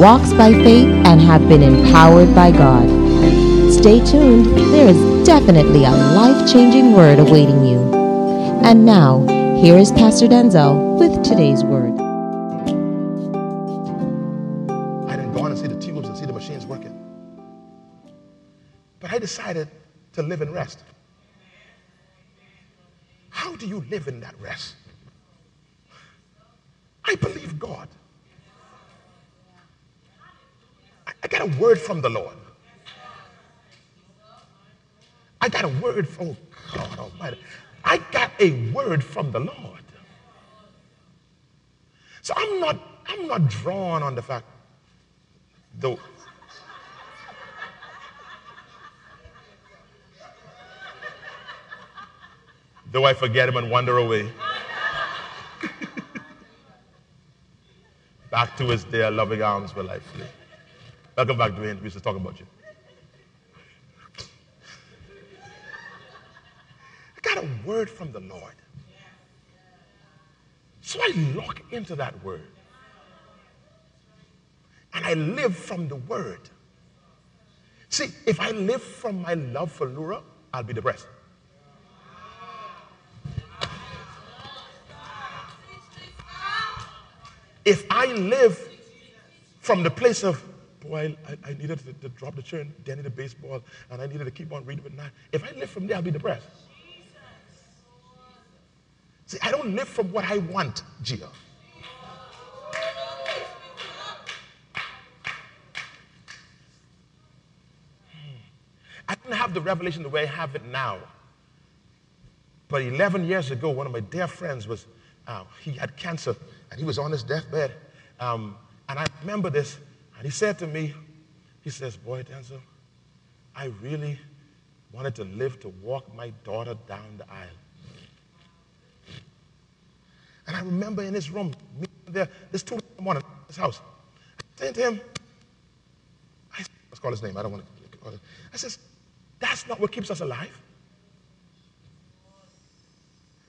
walks by faith, and have been empowered by God. Stay tuned, there is definitely a life changing word awaiting you. And now, here is Pastor Denczil with today's word. I didn't go on and see the tubes and see the machines working. But I decided to live in rest. How do you live in that rest? I believe God. I got a word from the Lord. I got a word from God Almighty. I got a word from the Lord. So I'm not I'm not drawn on the fact though though I forget him and wander away. Back to his dear loving arms will I flee. Welcome back, Dwayne. We just talking about you. I got a word from the Lord. So I lock into that word. And I live from the word. See, if I live from my love for Lura, I'll be depressed. If I live from the place of boy, I, I needed to, to, drop the chair and Danny the baseball, and I needed to keep on reading at night. If I live from there, I'll be depressed. See, I don't live from what I want, Gia. I didn't have the revelation the way I have it now. But 11 years ago, one of my dear friends was, uh, he had cancer and he was on his deathbed. Um, and I remember this and he said to me, he says, Boy, Denczil, I really wanted to live to walk my daughter down the aisle. And I remember in his room, me there, this two in the morning, his house. I said to him, I, let's call his name, I don't want to. I says, that's not what keeps us alive.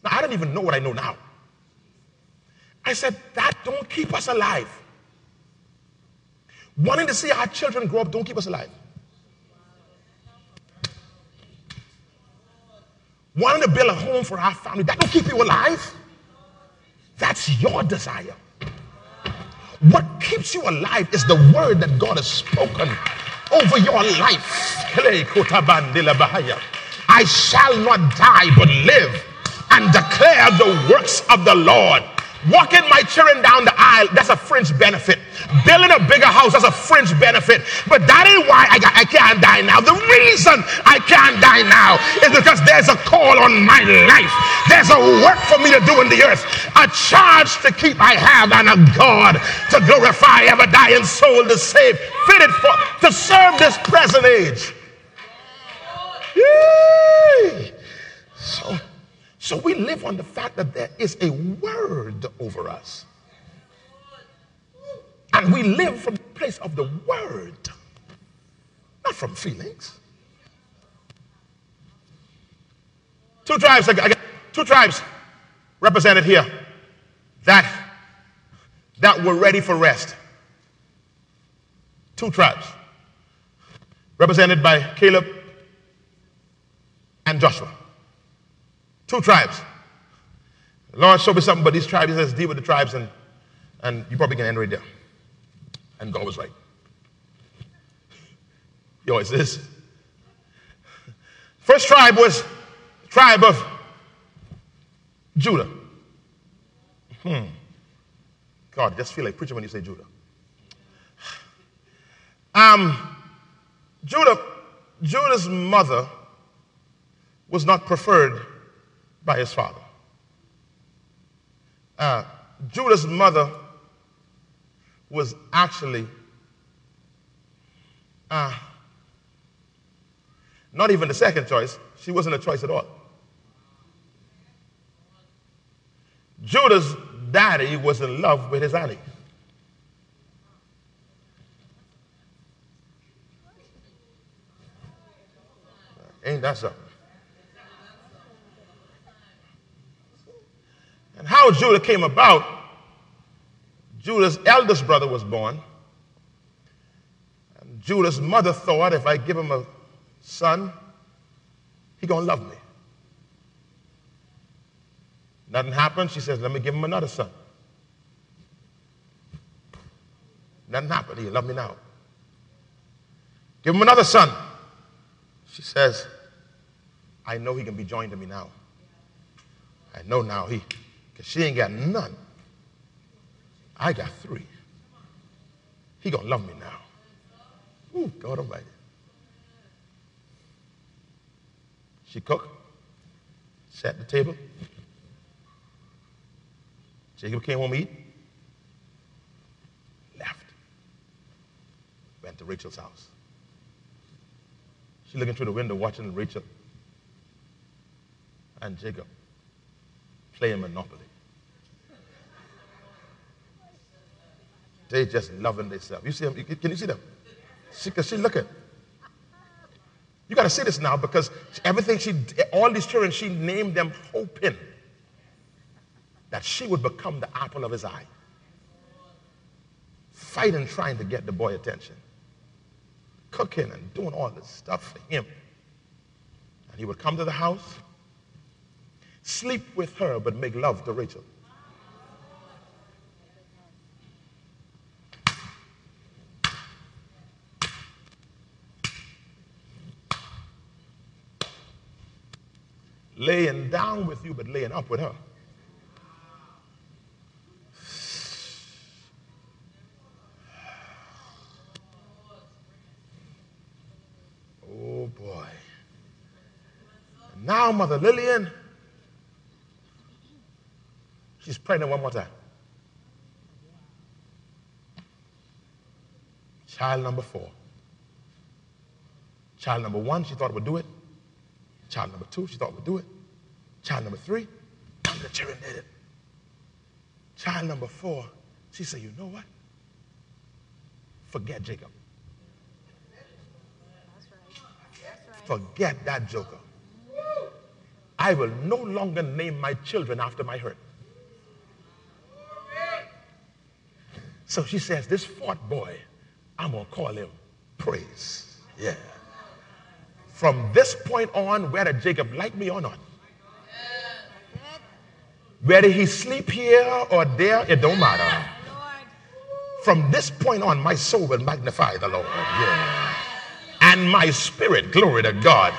Now, I don't even know what I know now. I said, that don't keep us alive. Wanting to see our children grow up don't keep us alive. Wanting to build a home for our family, that don't keep you alive. That's your desire. What keeps you alive is the word that God has spoken over your life. I shall not die but live and declare the works of the Lord. Walking my children down the aisle, fringe benefit. Building a bigger house, that's a fringe benefit. But that ain't why I, I can't die now. The reason I can't die now is because there's a call on my life. There's a work for me to do in the earth. A charge to keep I have and a God to glorify, ever dying soul to save, fitted for to serve this present age. Yay! So so we live on the fact that there is a word over us. And we live from the place of the word, not from feelings. Two tribes, two tribes represented here that, that were ready for rest. Two tribes represented by Caleb and Joshua. Two tribes. The Lord showed me something about these tribes. He says, deal with the tribes, and, and you probably can end right there. And God was right. Yo, it's this. First tribe was tribe of Judah. Hmm. God, just feel like preaching when you say Judah. Um, Judah, Judah's mother was not preferred by his father. Uh, Judah's mother was actually uh, not even the second choice. She wasn't a choice at all. Judah's daddy was in love with his Annie. Ain't that something? And how Judah came about, Judah's eldest brother was born. And Judah's mother thought if I give him a son, he gonna love me. Nothing happened. She says, let me give him another son. Nothing happened. He love me now. Give him another son. She says, I know he can be joined to me now. I know now he, because she ain't got none. I got three. He gonna love me now. Ooh, God Almighty. She cooked, set the table. Jacob came home to eat, left, went to Rachel's house. She looking through the window watching Rachel and Jacob playing Monopoly. They just loving themselves. You see them? Can you see them? She, she looking. You got to see this now because everything she, all these children, she named them hoping that she would become the apple of his eye. Fighting, trying to get the boy attention. Cooking and doing all this stuff for him. And he would come to the house, sleep with her, but make love to Rachel. Laying down with you, but laying up with her. Oh boy. And now, Mother Lillian, she's pregnant one more time. Child number four. Child number one, she thought would do it. Child number two, she thought would do it. Child number three, of the did it. Child number four, she said, You know what? Forget Jacob. Forget that joker. I will no longer name my children after my hurt. So she says, This fourth boy, I'm going to call him Praise. Yeah. From this point on, whether Jacob like me or not, whether he sleep here or there, it don't matter. From this point on, my soul will magnify the Lord. Yeah and my spirit, glory to God,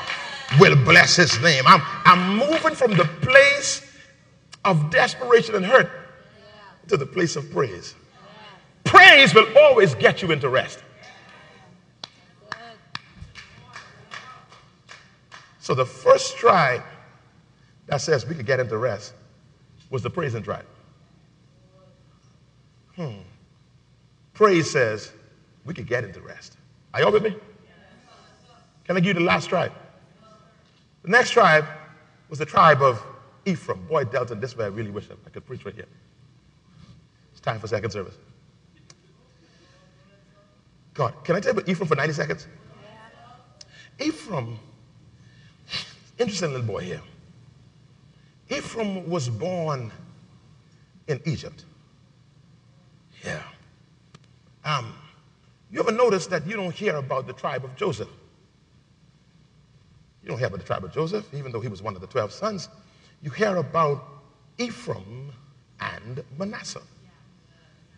will bless his name. I'm, I'm moving from the place of desperation and hurt to the place of praise. Praise will always get you into rest. So the first tribe that says we could get into rest was the praising tribe. Hmm. Praise says we could get into rest. Are y'all with me? Can I give you the last tribe? The next tribe was the tribe of Ephraim. Boy, Delton, this way I really wish I could preach right here. It's time for second service. God, can I tell you about Ephraim for 90 seconds? Ephraim, interesting little boy here. Ephraim was born in Egypt. Yeah. Um, you ever notice that you don't hear about the tribe of Joseph? You don't hear about the tribe of Joseph, even though he was one of the 12 sons. You hear about Ephraim and Manasseh.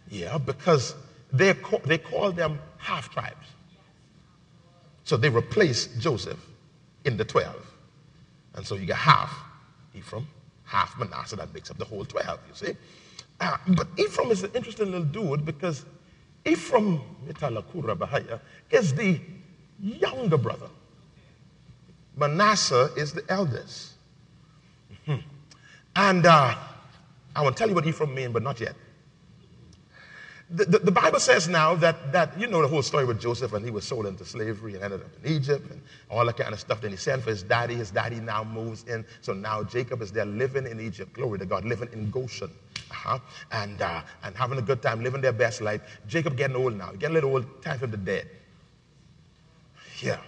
Yeah, because they call, they call them half tribes. So they replaced Joseph in the 12. And so you get half Ephraim, half Manasseh, that makes up the whole 12, you see. Uh, but Ephraim is an interesting little dude because Ephraim is the younger brother. Manasseh is the eldest. Mm-hmm. And uh, I to tell you what Ephraim means, but not yet. The, the, Bible says now that, that, you know the whole story with Joseph, and he was sold into slavery and ended up in Egypt and all that kind of stuff. Then he sent for his daddy. His daddy now moves in. So now Jacob is there living in Egypt. Glory to God, living in Goshen. Uh-huh. And, uh, and having a good time, living their best life. Jacob getting old now. Getting a little old, time for the dead. Yeah.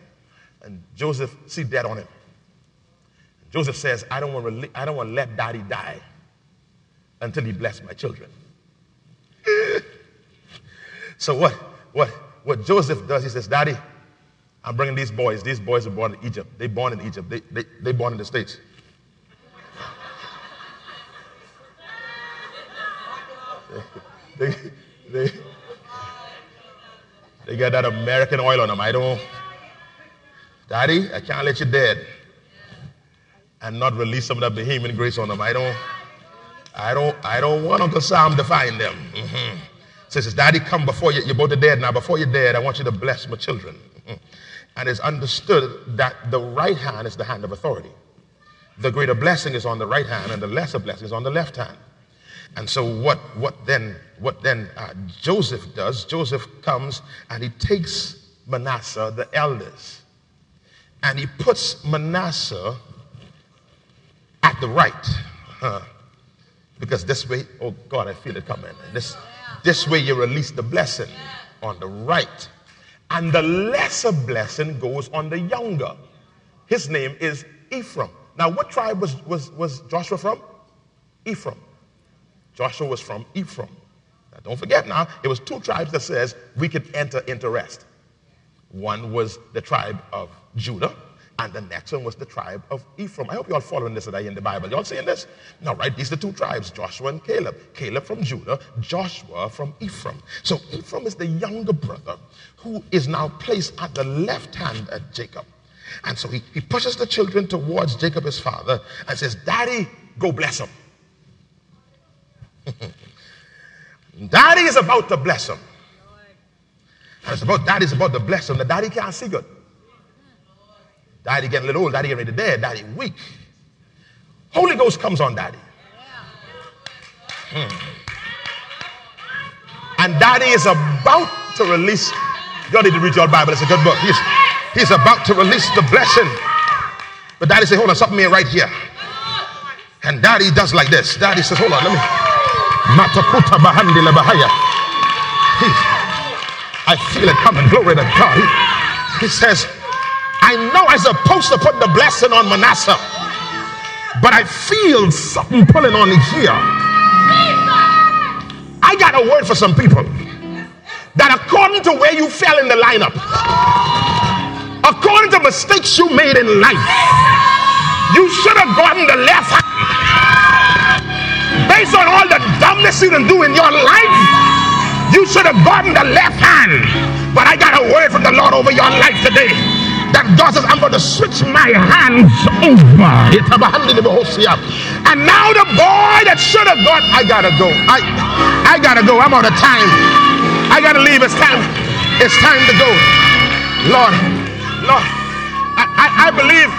And Joseph see dead on him. Joseph says, I don't want I don't want to let daddy die until he bless my children. So what, what, what Joseph does, he says, Daddy, I'm bringing these boys. These boys were born in Egypt. They born in Egypt. They, they, they born in the States. they, they, they got that American oil on them. I don't, Daddy, I can't let you dead and not release some of that behemoth grace on them. I don't, I don't, I don't want Uncle Sam to find them. Mm-hmm says, Daddy, come before you. You're both dead now. Before you're dead, I want you to bless my children. And it's understood that the right hand is the hand of authority. The greater blessing is on the right hand, and the lesser blessing is on the left hand. And so, what, what then, what then uh, Joseph does, Joseph comes and he takes Manasseh, the eldest, and he puts Manasseh at the right. Uh, because this way, oh God, I feel it coming. This, this way, you release the blessing on the right. And the lesser blessing goes on the younger. His name is Ephraim. Now, what tribe was, was, was Joshua from? Ephraim. Joshua was from Ephraim. Now, don't forget now, it was two tribes that says we could enter into rest. One was the tribe of Judah, and the next one was the tribe of Ephraim. I hope you're all following this today in the Bible. Y'all seeing this? Now, right? These are the two tribes, Joshua and Caleb. Caleb from Judah, Joshua from Ephraim. So Ephraim is the younger brother who is now placed at the left hand of Jacob. And so he, he pushes the children towards Jacob, his father, and says, Daddy, go bless him. daddy is about to bless him. And it's about daddy's about to bless him. The daddy can't see good. Daddy getting a little old. Daddy getting ready to die. Daddy weak. Holy Ghost comes on daddy. Hmm. And daddy is about to release. Y'all need to read your Bible. It's a good book. He's, he's about to release the blessing. But daddy says, hold on, something here right here. And daddy does like this. Daddy says, hold on, let me. Matakuta bahandila bahaya. I feel it coming. Glory to God. He, he says, I know I'm supposed to put the blessing on Manasseh, but I feel something pulling on here. I got a word for some people that according to where you fell in the lineup, according to mistakes you made in life, you should have gotten the left hand. Based on all the dumbness you done do in your life, you should have gotten the left hand. But I got a word from the Lord over your life today that God says, I'm going to switch my hands over. And now the boy that should have gone, I gotta go. I I gotta go. I'm out of time. I gotta leave. It's time. It's time to go. Lord, Lord, I, I, I believe,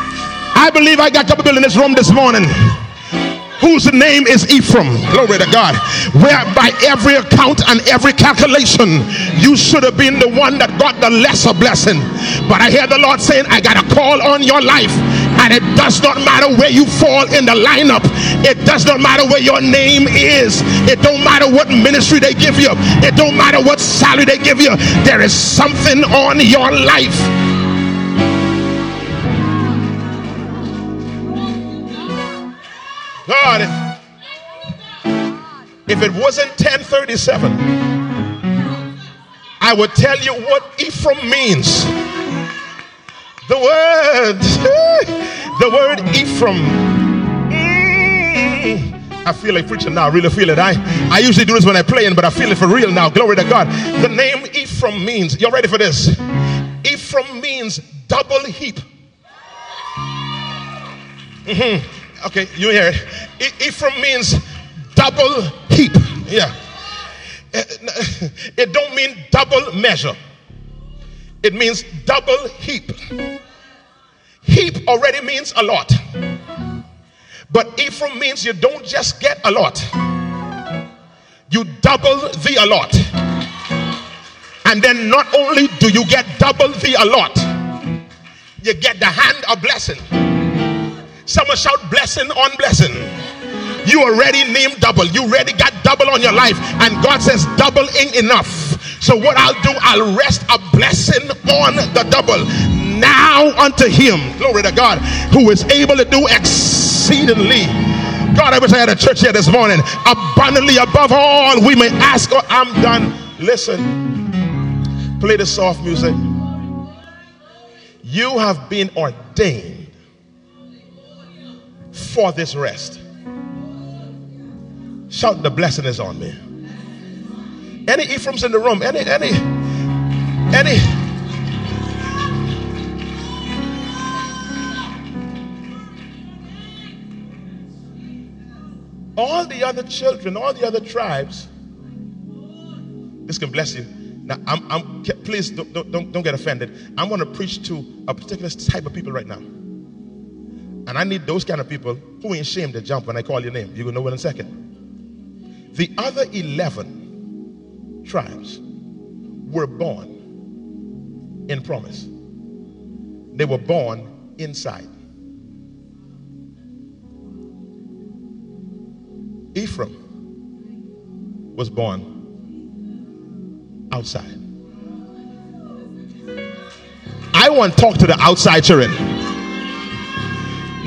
I believe I got people in this room this morning whose name is Ephraim. Glory to God. Where by every account and every calculation, you should have been the one that got the lesser blessing. But I hear the Lord saying, I got a call on your life. And it does not matter where you fall in the lineup. It does not matter where your name is. It don't matter what ministry they give you. It don't matter what salary they give you. There is something on your life God, if it wasn't 1037, I would tell you what Ephraim means. The word, the word Ephraim. I feel like preaching now. I really feel it. I, I usually do this when I play in, but I feel it for real now. Glory to God. The name Ephraim means, you're ready for this? Ephraim means double heap. Mm-hmm. Okay, you hear it. Ephraim means double heap. Yeah. Eh, it don't mean double measure. It means double heap. Heap already means a lot. But Ephraim means you don't just get a lot, you double the a lot. And then not only do you get double the a lot, you get the hand of blessing. Someone shout blessing on blessing. You already named double. You already got double on your life. And God says double ain't enough. So what I'll do, I'll rest a blessing on the double. Now unto him, glory to God, who is able to do exceedingly. God, I wish I had a church here this morning. Abundantly above all we may ask or I'm done. Listen, play the soft music. You have been ordained for this rest. Shout, the blessing is on me. Any Ephraim's in the room? Any, any, any. All the other children, all the other tribes, this can bless you. Now, I'm, I'm please don't, don't, don't get offended. I'm going to preach to a particular type of people right now. And I need those kind of people who ain't ashamed to jump when I call your name. You're going to know in a second. The other 11 tribes were born in promise, they were born inside. Ephraim was born outside. I want to talk to the outside children.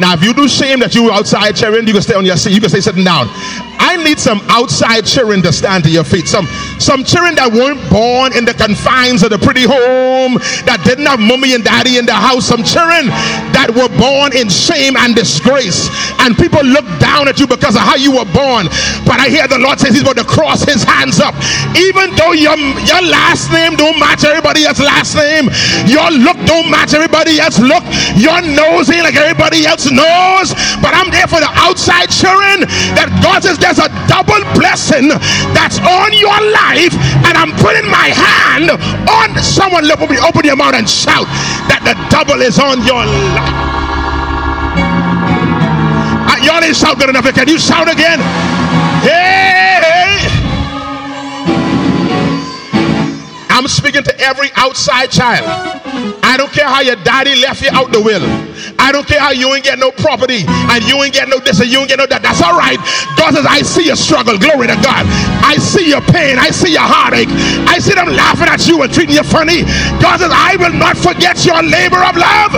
Now, if you do shame that you were outside children, you can stay on your seat. You can stay sitting down. Need some outside children to stand to your feet. Some some children that weren't born in the confines of the pretty home, that didn't have mommy and daddy in the house. Some children that were born in shame and disgrace. And people look down at you because of how you were born. But I hear the Lord says he's about to cross his hands up. Even though your, your last name don't match everybody else's last name, your look don't match everybody else's look, your nose ain't like everybody else's nose. But I'm there for the outside children that God says there's a double blessing that's on your life, and I'm putting my hand on someone. Look, open your mouth and shout that the double is on your life. Uh, y'all shout good enough. Can you shout again? Hey! I'm speaking to every outside child. I don't care how your daddy left you out the will. I don't care how you ain't get no property and you ain't get no this and you ain't get no that. That's all right. God says, I see your struggle. Glory to God. I see your pain. I see your heartache. I see them laughing at you and treating you funny. God says, I will not forget your labor of love.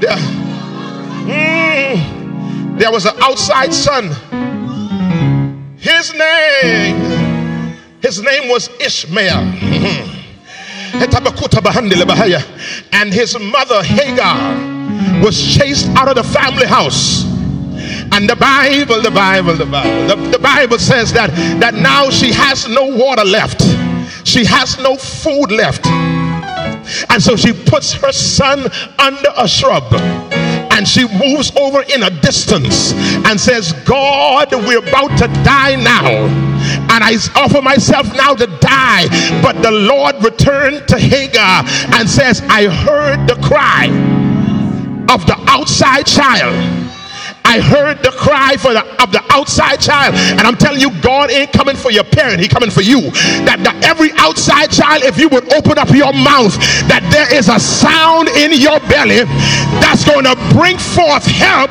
There, mm, there was an outside son. His name was Ishmael. And his mother Hagar was chased out of the family house. And the Bible, the Bible, the Bible, the, the Bible says that that now she has no water left. She has no food left. And so she puts her son under a shrub and she moves over in a distance and says, God, we're about to die now. And I offer myself now to die. But the Lord returned to Hagar and says, I heard the cry of the outside child I heard the cry for the of the outside child, and I'm telling you, God ain't coming for your parent, He coming for you. That, that every outside child, if you would open up your mouth, that there is a sound in your belly that's going to bring forth help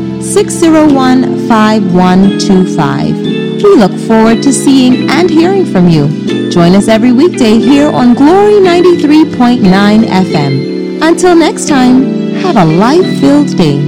601 5125. We look forward to seeing and hearing from you. Join us every weekday here on Glory 93.9 FM. Until next time, have a life filled day.